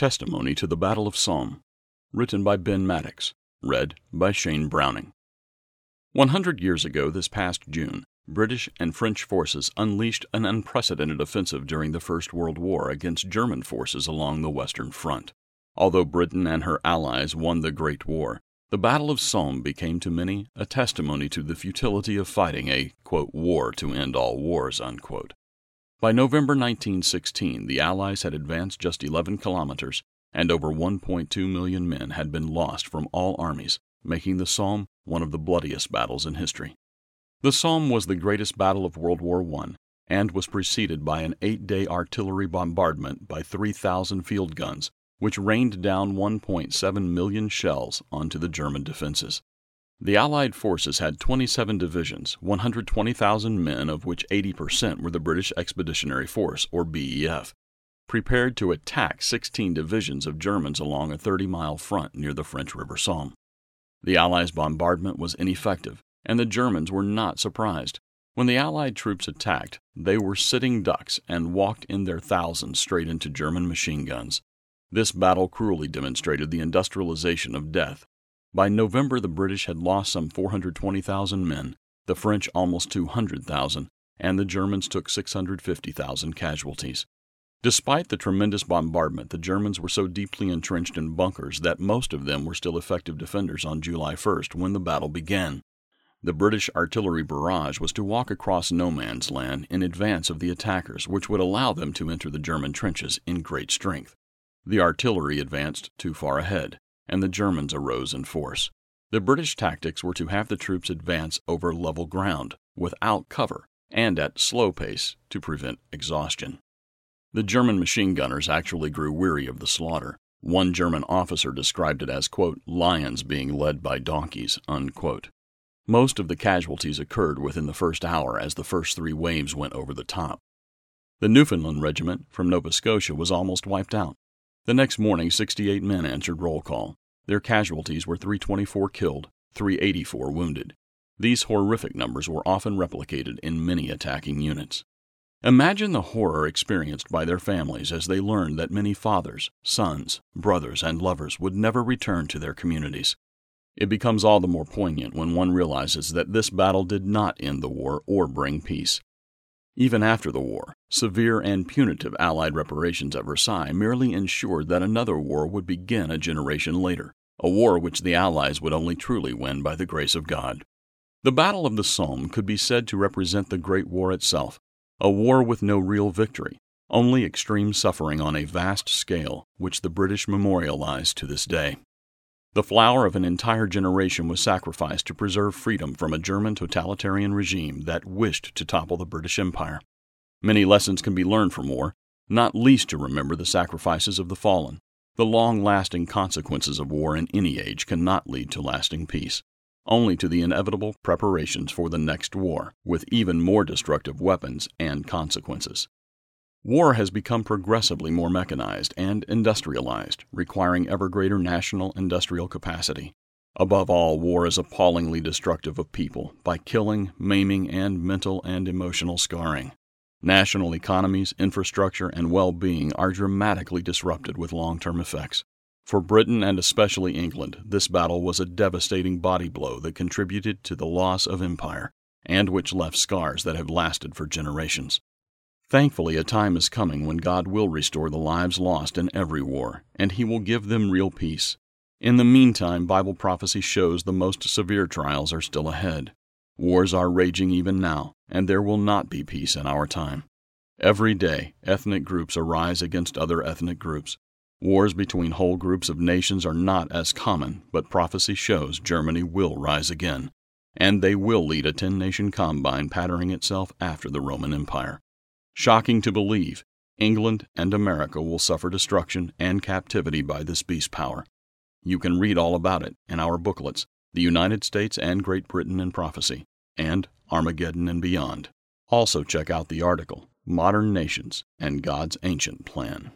Testimony to the Battle of Somme, written by Ben Maddox, read by Shane Browning. 100 years ago, this past June, British and French forces unleashed an unprecedented offensive during the First World War against German forces along the Western Front. Although Britain and her allies won the Great War, the Battle of Somme became to many a testimony to the futility of fighting a quote, war to end all wars. Unquote. By November 1916, the Allies had advanced just 11 kilometers, and over 1.2 million men had been lost from all armies, making the Somme one of the bloodiest battles in history. The Somme was the greatest battle of World War I and was preceded by an eight day artillery bombardment by 3,000 field guns, which rained down 1.7 million shells onto the German defenses. The Allied forces had 27 divisions, 120,000 men, of which 80% were the British Expeditionary Force, or BEF, prepared to attack 16 divisions of Germans along a 30 mile front near the French River Somme. The Allies' bombardment was ineffective, and the Germans were not surprised. When the Allied troops attacked, they were sitting ducks and walked in their thousands straight into German machine guns. This battle cruelly demonstrated the industrialization of death by November, the British had lost some 420,000 men, the French almost 200,000, and the Germans took 650,000 casualties. Despite the tremendous bombardment, the Germans were so deeply entrenched in bunkers that most of them were still effective defenders on July 1st when the battle began. The British artillery barrage was to walk across no man's land in advance of the attackers, which would allow them to enter the German trenches in great strength. The artillery advanced too far ahead and the Germans arose in force. The British tactics were to have the troops advance over level ground, without cover, and at slow pace to prevent exhaustion. The German machine gunners actually grew weary of the slaughter. One German officer described it as, quote, lions being led by donkeys, unquote. Most of the casualties occurred within the first hour as the first three waves went over the top. The Newfoundland Regiment from Nova Scotia was almost wiped out. The next morning, 68 men answered roll call. Their casualties were 324 killed, 384 wounded. These horrific numbers were often replicated in many attacking units. Imagine the horror experienced by their families as they learned that many fathers, sons, brothers, and lovers would never return to their communities. It becomes all the more poignant when one realizes that this battle did not end the war or bring peace. Even after the war, severe and punitive Allied reparations at Versailles merely ensured that another war would begin a generation later, a war which the Allies would only truly win by the grace of God. The Battle of the Somme could be said to represent the Great War itself, a war with no real victory, only extreme suffering on a vast scale, which the British memorialize to this day. The flower of an entire generation was sacrificed to preserve freedom from a German totalitarian regime that wished to topple the British Empire. Many lessons can be learned from war, not least to remember the sacrifices of the fallen. The long lasting consequences of war in any age cannot lead to lasting peace, only to the inevitable preparations for the next war, with even more destructive weapons and consequences. War has become progressively more mechanized and industrialized, requiring ever greater national industrial capacity. Above all, war is appallingly destructive of people by killing, maiming, and mental and emotional scarring. National economies, infrastructure, and well being are dramatically disrupted with long term effects. For Britain and especially England, this battle was a devastating body blow that contributed to the loss of empire, and which left scars that have lasted for generations. Thankfully, a time is coming when God will restore the lives lost in every war, and He will give them real peace. In the meantime, Bible prophecy shows the most severe trials are still ahead. Wars are raging even now, and there will not be peace in our time. Every day, ethnic groups arise against other ethnic groups. Wars between whole groups of nations are not as common, but prophecy shows Germany will rise again, and they will lead a ten nation combine patterning itself after the Roman Empire. Shocking to believe, England and America will suffer destruction and captivity by this beast power. You can read all about it in our booklets, The United States and Great Britain in Prophecy, and Armageddon and Beyond. Also, check out the article, Modern Nations and God's Ancient Plan.